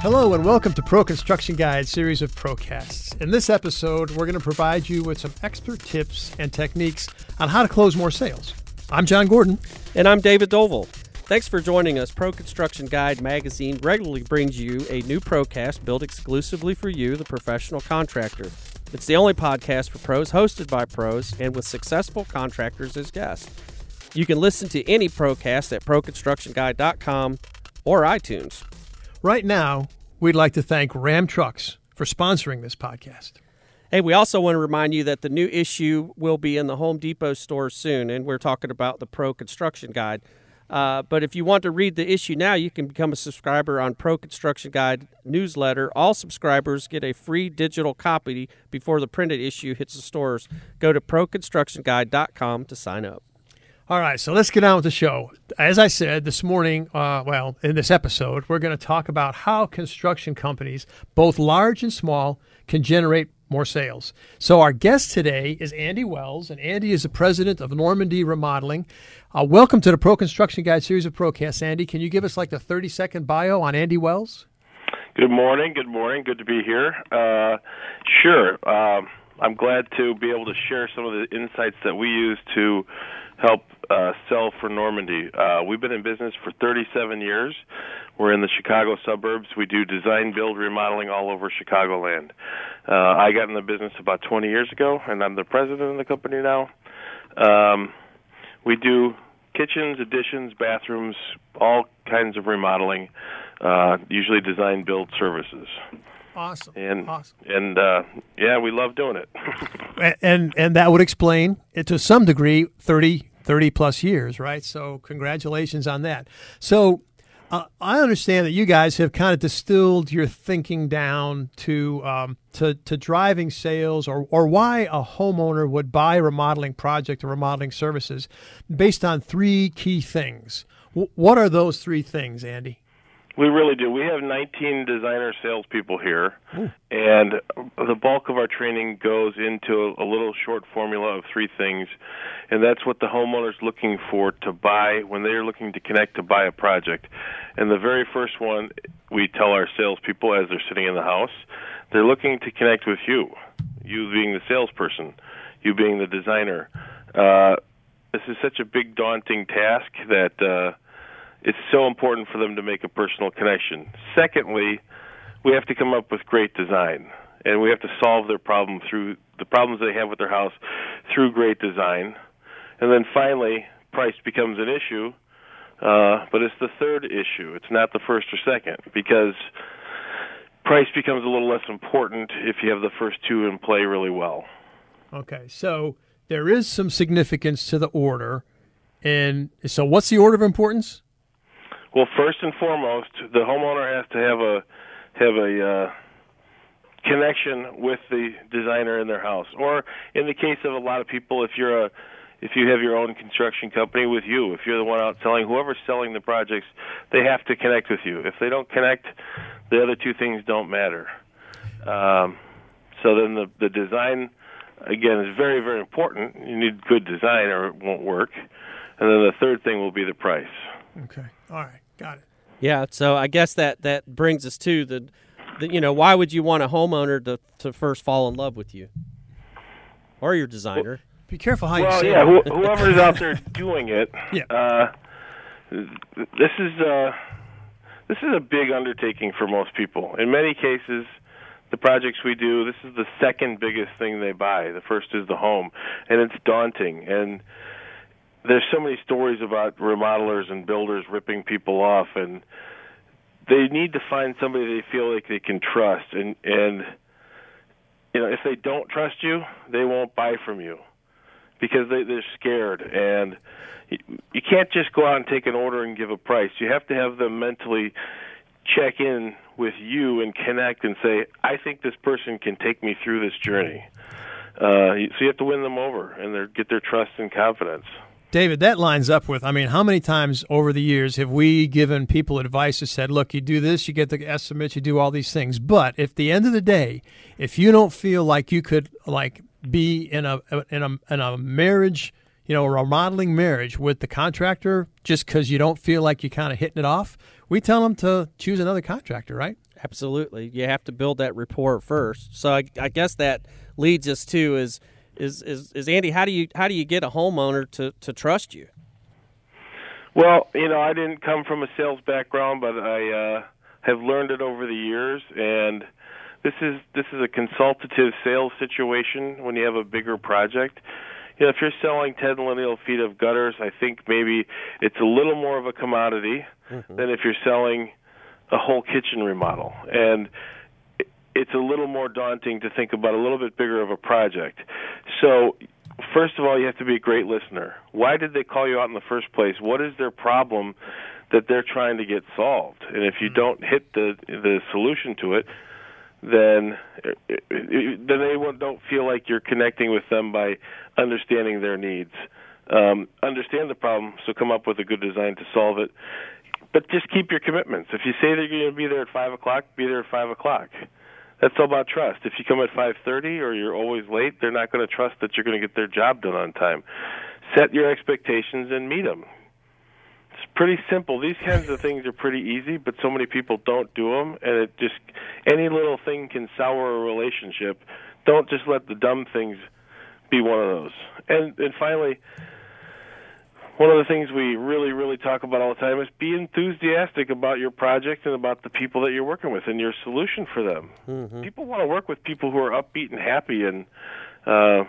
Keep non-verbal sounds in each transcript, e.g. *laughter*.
Hello and welcome to Pro Construction Guide series of Procasts. In this episode, we're going to provide you with some expert tips and techniques on how to close more sales. I'm John Gordon. And I'm David Dovell. Thanks for joining us. Pro Construction Guide magazine regularly brings you a new Procast built exclusively for you, the professional contractor. It's the only podcast for pros hosted by pros and with successful contractors as guests. You can listen to any Procast at proconstructionguide.com or iTunes. Right now, we'd like to thank Ram Trucks for sponsoring this podcast. Hey, we also want to remind you that the new issue will be in the Home Depot store soon, and we're talking about the Pro Construction Guide. Uh, but if you want to read the issue now, you can become a subscriber on Pro Construction Guide newsletter. All subscribers get a free digital copy before the printed issue hits the stores. Go to proconstructionguide.com to sign up. All right, so let's get on with the show. As I said this morning, uh, well, in this episode, we're going to talk about how construction companies, both large and small, can generate more sales. So, our guest today is Andy Wells, and Andy is the president of Normandy Remodeling. Uh, welcome to the Pro Construction Guide series of Procasts. Andy, can you give us like the 30 second bio on Andy Wells? Good morning. Good morning. Good to be here. Uh, sure. Um, I'm glad to be able to share some of the insights that we use to help uh, sell for Normandy. Uh, we've been in business for 37 years. We're in the Chicago suburbs. We do design, build, remodeling all over Chicagoland. Uh, I got in the business about 20 years ago, and I'm the president of the company now. Um, we do kitchens, additions, bathrooms, all kinds of remodeling, uh, usually design, build services. Awesome. And awesome. and uh, yeah, we love doing it. *laughs* and and that would explain it to some degree 30 30 plus years, right? So congratulations on that. So uh, I understand that you guys have kind of distilled your thinking down to um, to, to driving sales or, or why a homeowner would buy a remodeling project or remodeling services based on three key things. W- what are those three things, Andy? We really do. We have 19 designer salespeople here, and the bulk of our training goes into a little short formula of three things, and that's what the homeowner's looking for to buy when they're looking to connect to buy a project. And the very first one we tell our salespeople as they're sitting in the house, they're looking to connect with you, you being the salesperson, you being the designer. Uh, this is such a big, daunting task that. Uh, it's so important for them to make a personal connection. Secondly, we have to come up with great design, and we have to solve their problem through the problems they have with their house through great design. And then finally, price becomes an issue, uh, but it's the third issue. It's not the first or second because price becomes a little less important if you have the first two in play really well. Okay, so there is some significance to the order. And so, what's the order of importance? Well, first and foremost, the homeowner has to have a have a uh, connection with the designer in their house, or in the case of a lot of people, if you're a if you have your own construction company with you, if you're the one out selling, whoever's selling the projects, they have to connect with you. If they don't connect, the other two things don't matter. Um, so then the the design again is very very important. You need good design or it won't work. And then the third thing will be the price. Okay. All right. Got it. Yeah, so I guess that that brings us to the, the, you know, why would you want a homeowner to to first fall in love with you or your designer? Well, be careful how well, you say yeah, it. Wh- whoever's out there *laughs* doing it. Yeah. Uh, this is uh, this is a big undertaking for most people. In many cases, the projects we do, this is the second biggest thing they buy. The first is the home, and it's daunting and there's so many stories about remodelers and builders ripping people off and they need to find somebody they feel like they can trust. And and you know if they don't trust you they won't buy from you because they they're scared. And you, can't just go out and take an order and give a price. You have to have them mentally check in with you and connect and say i think this person can take me through this journey. Uh, so you have to win them over and their, get their trust and confidence David, that lines up with, I mean, how many times over the years have we given people advice that said, look, you do this, you get the estimates, you do all these things. But if the end of the day, if you don't feel like you could like be in a in a in a marriage, you know, or a remodeling marriage with the contractor just because you don't feel like you're kind of hitting it off, we tell them to choose another contractor, right? Absolutely, you have to build that rapport first. So I, I guess that leads us to is is is, is Andy. How do you how do you get a homeowner to, to trust you? Well, you know, I didn't come from a sales background, but I uh, have learned it over the years, and this is this is a consultative sales situation when you have a bigger project. You know, if you're selling 10 lineal feet of gutters, I think maybe it's a little more of a commodity mm-hmm. than if you're selling a whole kitchen remodel. And it's a little more daunting to think about a little bit bigger of a project. So, first of all, you have to be a great listener. Why did they call you out in the first place? What is their problem that they're trying to get solved? And if you mm-hmm. don't hit the the solution to it, then then they don't feel like you're connecting with them by understanding their needs. Um, understand the problem, so come up with a good design to solve it. But just keep your commitments. If you say that you're going to be there at five o'clock, be there at five o'clock that's all about trust. If you come at 5:30 or you're always late, they're not going to trust that you're going to get their job done on time. Set your expectations and meet them. It's pretty simple. These kinds of things are pretty easy, but so many people don't do them, and it just any little thing can sour a relationship. Don't just let the dumb things be one of those. And and finally, one of the things we really, really talk about all the time is be enthusiastic about your project and about the people that you're working with and your solution for them. Mm-hmm. People want to work with people who are upbeat and happy and uh,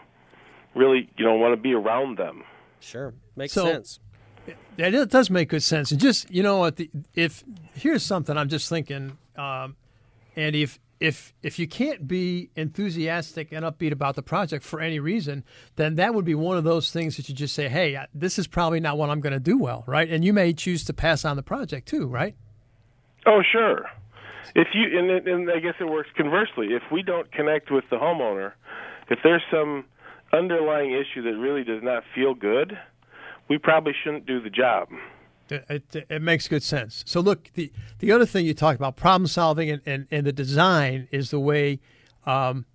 really, you know, want to be around them. Sure, makes so, sense. Yeah, it does make good sense. And just you know, what, if here's something I'm just thinking, um, Andy, if if if you can't be enthusiastic and upbeat about the project for any reason, then that would be one of those things that you just say, "Hey, this is probably not what I'm going to do well," right? And you may choose to pass on the project too, right? Oh, sure. If you and, and I guess it works conversely. If we don't connect with the homeowner, if there's some underlying issue that really does not feel good, we probably shouldn't do the job. It, it, makes good sense. So, look, the, the other thing you talked about, problem solving and, and, and the design, is the way um,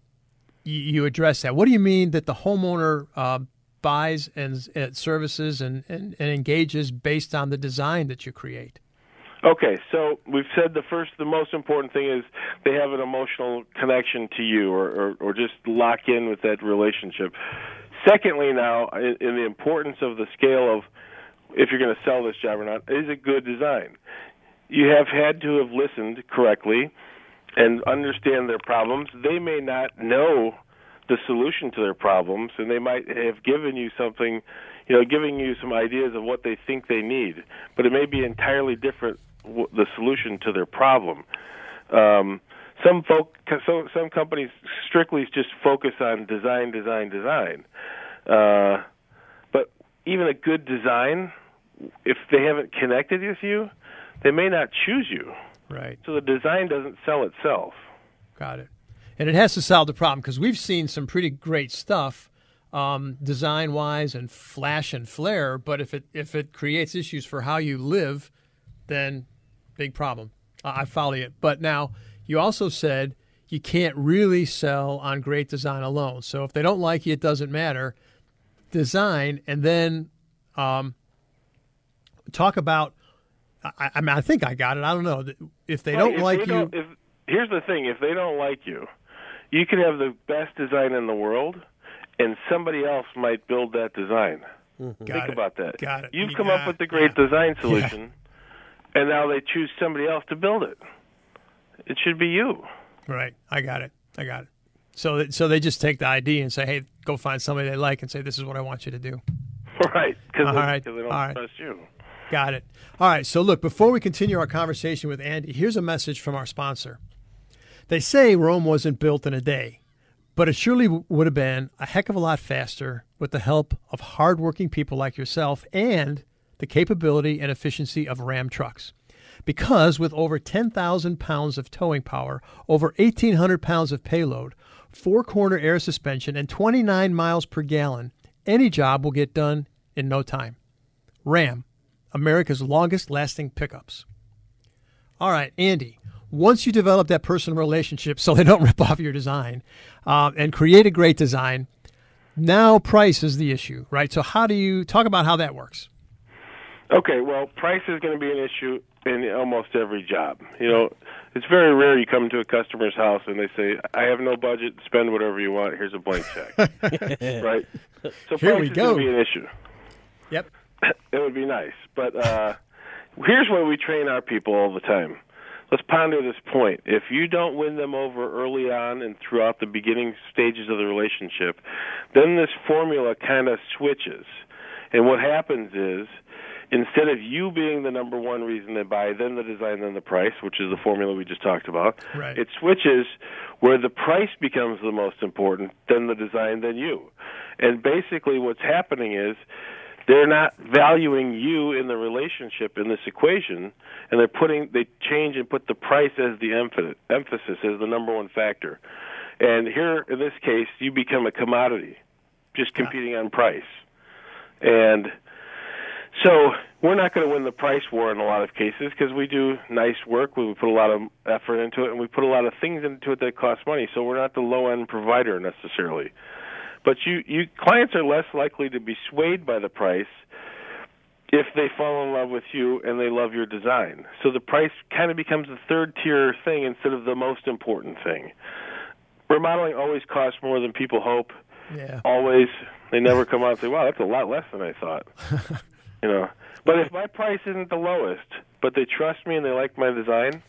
you, you, address that. What do you mean that the homeowner uh, buys and, and services and, and, and, engages based on the design that you create? Okay, so we've said the first, the most important thing is they have an emotional connection to you or, or, or just lock in with that relationship. Secondly, now, in, in the importance of the scale of if you're going to sell this job or not, is a good design. You have had to have listened correctly and understand their problems. They may not know the solution to their problems, and they might have given you something, you know, giving you some ideas of what they think they need, but it may be entirely different the solution to their problem. Um, some folk, so some companies strictly just focus on design, design, design. Uh, but even a good design if they haven't connected with you, they may not choose you. Right. So the design doesn't sell itself. Got it. And it has to solve the problem because we've seen some pretty great stuff, um, design wise and flash and flare. But if it if it creates issues for how you live, then big problem. I follow it. But now you also said you can't really sell on great design alone. So if they don't like you, it doesn't matter. Design and then um, talk about. I, I, mean, I think I got it. I don't know if they don't if like they you. Don't, if, here's the thing: if they don't like you, you can have the best design in the world, and somebody else might build that design. Mm-hmm. Think it. about that. Got it. You've you come up with the great yeah. design *laughs* solution, yeah. and now they choose somebody else to build it. It should be you. Right. I got it. I got it. So, so they just take the ID and say, "Hey, go find somebody they like and say this is what I want you to do." *laughs* Right. Because they, they, don't trust you. Got it. All right. So, look, before we continue our conversation with Andy, here's a message from our sponsor. They say Rome wasn't built in a day, but it surely would have been a heck of a lot faster with the help of hardworking people like yourself and the capability and efficiency of Ram trucks. Because with over 10,000 pounds of towing power, over 1,800 pounds of payload, four corner air suspension, and 29 miles per gallon, any job will get done in no time. Ram America's longest lasting pickups. All right, Andy, once you develop that personal relationship so they don't *laughs* rip off your design uh, and create a great design, now price is the issue, right? So, how do you talk about how that works? Okay, well, price is going to be an issue in almost every job. You know, It's very rare you come to a customer's house and they say, "I have no budget. Spend whatever you want. Here's a blank check." *laughs* right. So Here price we is go. going to be an issue. Yep. *laughs* it would be nice. But uh, here's where we train our people all the time. Let's ponder this point. If you don't win them over early on and throughout the beginning stages of the relationship, then this formula kind of switches. And what happens is, instead of you being the number one reason they buy, then the design, then the price, which is the formula we just talked about, Right. it switches where the price becomes the most important, then the design, then you. And basically, what's happening is they're not valuing you in the relationship in this equation, and they're putting they change and put the price as the emph- emphasis as the number one factor. And here, in this case, you become a commodity, just competing on price. And so we're not going to win the price war in a lot of cases because we do nice work. We put a lot of effort into it, and we put a lot of things into it that cost money. So we're not the low end provider necessarily. But you, you clients are less likely to be swayed by the price if they fall in love with you and they love your design. So the price kind of becomes the third tier thing instead of the most important thing. Remodeling always costs more than people hope. Yeah. Always, they *laughs* never come out and say, "Wow, that's a lot less than I thought." *laughs* you know. But if my price isn't the lowest, but they trust me and they like my design,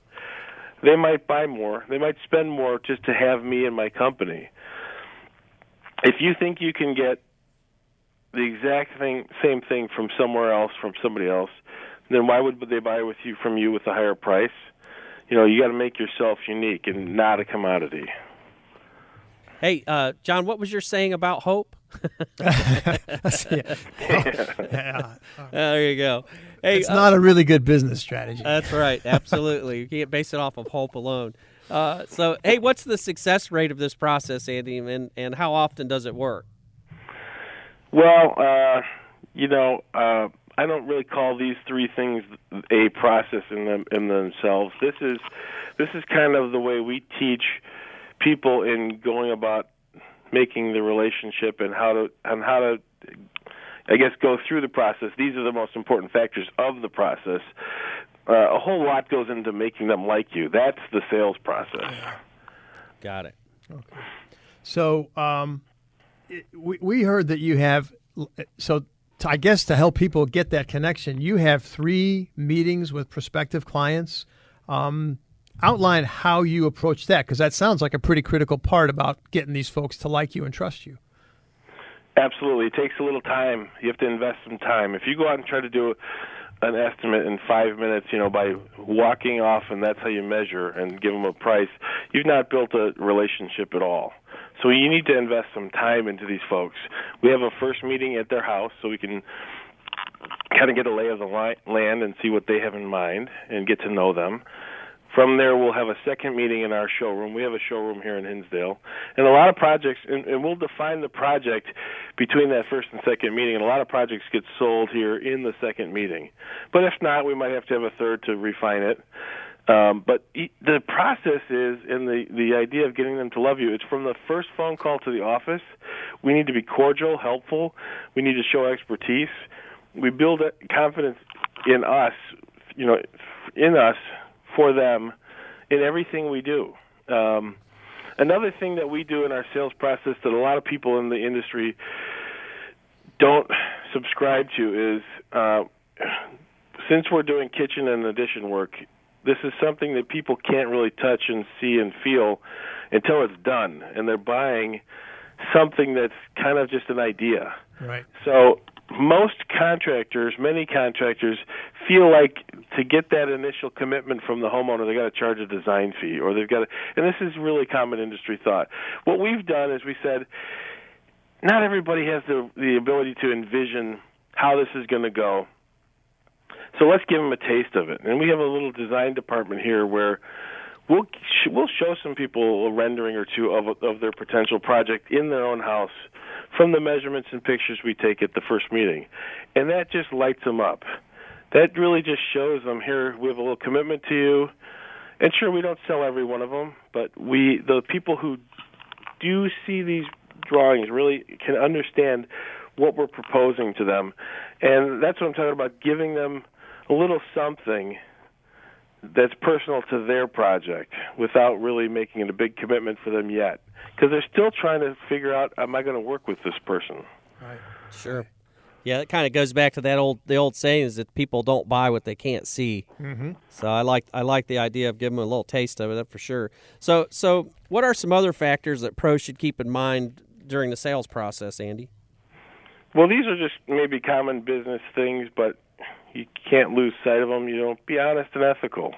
they might buy more. They might spend more just to have me in my company. If you think you can get the exact thing, same thing from somewhere else, from somebody else, then why would they buy with you from you with a higher price? You know, you got to make yourself unique and not a commodity. Hey, uh, John, what was your saying about hope? *laughs* yeah. Uh, there you go. Hey, It's uh, not a really good business strategy. That's right. Absolutely. you can't base it off of hope alone. Uh, so, hey, what's the success rate of this process, Andy, and, and how often does it work? Well, uh, you know, uh, I don't really call these three things a process in them in themselves. This is this is kind of the way we teach people in going about making the relationship and how to and how to I guess go through the process. These are the most important factors of the process. Uh, a whole lot goes into making them like you. That's the sales process. Got it. Okay. So um, it- we, we heard that you have, so to, I guess to help people get that connection, you have three meetings with prospective clients. Um, outline how you approach that because that sounds like a pretty critical part about getting these folks to like you and trust you. Absolutely. It takes a little time. You have to invest some time. If you go out and try to do an estimate in five minutes, you know, by walking off and that's how you measure and give them a price, you've not built a relationship at all. So you need to invest some time into these folks. We have a first meeting at their house so we can kind of get a lay of the land and see what they have in mind and get to know them. From there, we'll have a second meeting in our showroom. We have a showroom here in Hinsdale, and a lot of projects, and, and we'll define the project between that first and second meeting. And a lot of projects get sold here in the second meeting, but if not, we might have to have a third to refine it. Um, but the process is, and the the idea of getting them to love you, it's from the first phone call to the office. We need to be cordial, helpful. We need to show expertise. We build confidence in us, you know, in us for them in everything we do. Um, another thing that we do in our sales process that a lot of people in the industry don't subscribe to is uh, since we're doing kitchen and addition work, this is something that people can't really touch and see and feel until it's done, and they're buying something that's kind of just an idea. Right. So most contractors, many contractors, feel like to get that initial commitment from the homeowner, they've got to charge a design fee, or they've got to. And this is really common industry thought. What we've done is we said, not everybody has the the ability to envision how this is going to go. So let's give them a taste of it. And we have a little design department here where we'll we'll show some people a rendering or two of of their potential project in their own house from the measurements and pictures we take at the first meeting, and that just lights them up. That really just shows them here we have a little commitment to you. And sure, we don't sell every one of them, but we the people who do see these drawings really can understand what we're proposing to them, and that's what I'm talking about. Giving them a little something that's personal to their project without really making it a big commitment for them yet because they're still trying to figure out am I going to work with this person. Right. Sure. Yeah, it kind of goes back to that old the old saying is that people don't buy what they can't see. Mm-hmm. So I like I like the idea of giving them a little taste of it for sure. So so what are some other factors that pros should keep in mind during the sales process, Andy? Well, these are just maybe common business things, but you can't lose sight of them. You know, be honest and ethical.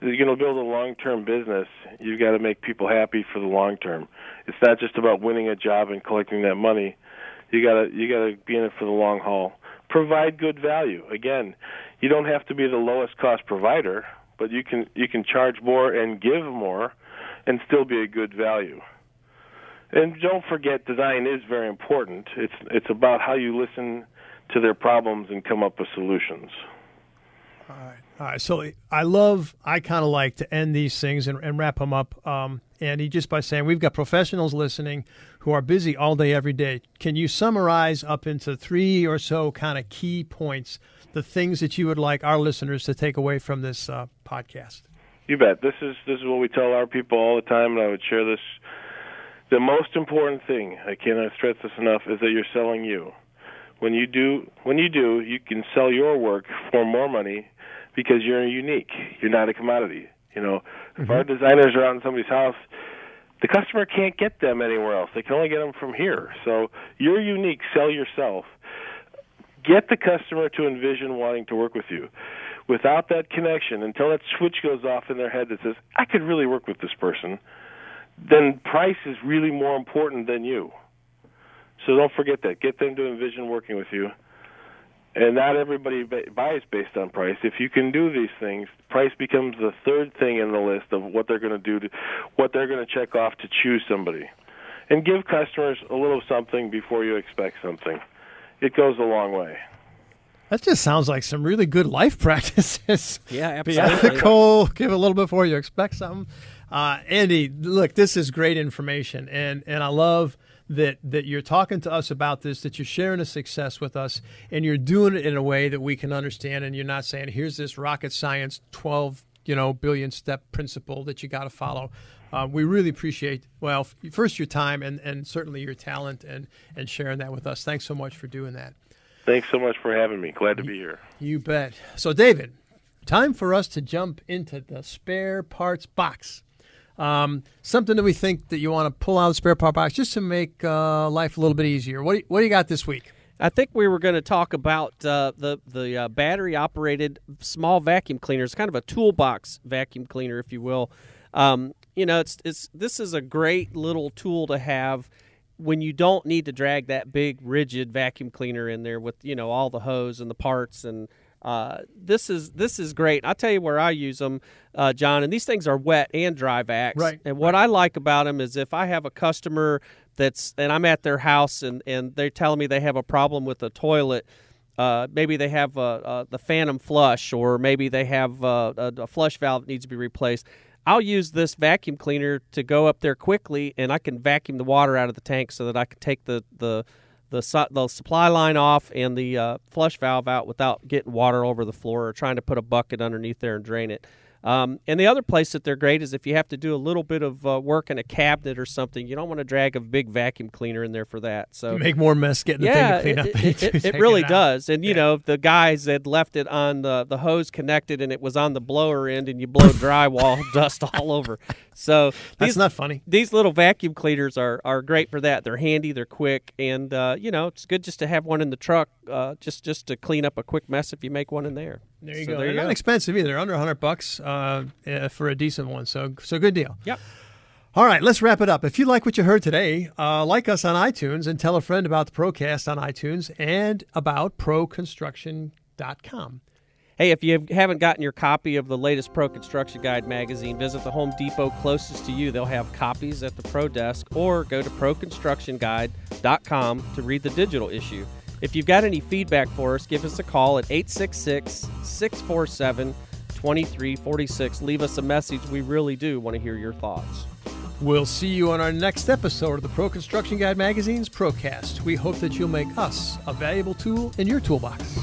You're going to build a long-term business, you've got to make people happy for the long term. It's not just about winning a job and collecting that money. You got to you got to be in it for the long haul. Provide good value. Again, you don't have to be the lowest cost provider, but you can you can charge more and give more and still be a good value. And don't forget design is very important. It's it's about how you listen to their problems and come up with solutions. All right. All right. So I love, I kind of like to end these things and, and wrap them up, um, Andy, just by saying we've got professionals listening who are busy all day, every day. Can you summarize up into three or so kind of key points, the things that you would like our listeners to take away from this uh, podcast? You bet. This is this is what we tell our people all the time, and I would share this. The most important thing, I cannot stress this enough, is that you're selling you. When you do, when you do, you can sell your work for more money because you're unique. You're not a commodity. You know, mm-hmm. if our designers are out in somebody's house, the customer can't get them anywhere else. They can only get them from here. So you're unique. Sell yourself. Get the customer to envision wanting to work with you. Without that connection, until that switch goes off in their head that says, I could really work with this person, then price is really more important than you. So don't forget that. Get them to envision working with you and not everybody buys based on price. If you can do these things, price becomes the third thing in the list of what they're going to do, to, what they're going to check off to choose somebody. And give customers a little something before you expect something. It goes a long way. That just sounds like some really good life *laughs* practices. Yeah, absolutely. Be ethical, give a little before you expect something. Uh, Andy, look, this is great information, and and I love – that that you're talking to us about this, that you're sharing a success with us, and you're doing it in a way that we can understand, and you're not saying, "Here's this rocket science 12 you know billion step principle that you got to follow." Uh, we really appreciate well first your time and and certainly your talent and and sharing that with us. Thanks so much for doing that. Thanks so much for having me. Glad to be here. You bet. So David, time for us to jump into the spare parts box. Um, something that we think that you want to pull out of the spare part box just to make uh, life a little bit easier. What do you, what do you got this week? I think we were going to talk about uh, the the uh, battery operated small vacuum cleaner. It's kind of a toolbox vacuum cleaner, if you will. Um, you know, it's it's this is a great little tool to have when you don't need to drag that big Ridgid vacuum cleaner in there with you know all the hose and the parts and uh, this is this is great. I'll tell you where I use them, uh, John. And these things are wet and dry vacs. Right. And what I like about them is if I have a customer that's and I'm at their house and and they're telling me they have a problem with the toilet. Uh, maybe they have the phantom flush, or maybe they have a, a flush valve that needs to be replaced. I'll use this vacuum cleaner to go up there quickly, and I can vacuum the water out of the tank so that I can take the the the, the supply line off and the uh, flush valve out without getting water over the floor or trying to put a bucket underneath there and drain it. Um, and the other place that they're great is if you have to do a little bit of uh, work in a cabinet or something, you don't want to drag a big vacuum cleaner in there for that. So make more mess getting yeah, the thing to clean it, up. It, it, *laughs* it really does. And you yeah. know, the guys had left it on the the hose connected, and it was on the blower end, and you blow drywall *laughs* dust all over. So that's not funny. These little vacuum cleaners are are great for that. They're handy, they're quick, and uh, you know, it's good just to have one in the truck, uh, just just to clean up a quick mess if you make one in there. There you so go. There They're you not go. expensive either. Under hundred bucks uh, eh, for a decent one. So so good deal. Yep. All right, let's wrap it up. If you like what you heard today, uh, like us on iTunes and tell a friend about the Procast on iTunes and about ProConstruction.com. Hey, if you haven't gotten your copy of the latest Pro Construction Guide magazine, visit the Home Depot closest to you. They'll have copies at the Pro Desk or go to ProConstructionGuide.com to read the digital issue. If you've got any feedback for us, give us a call at 866 647 2346. Leave us a message. We really do want to hear your thoughts. We'll see you on our next episode of the Pro Construction Guide Magazine's Procast. We hope that you'll make us a valuable tool in your toolbox.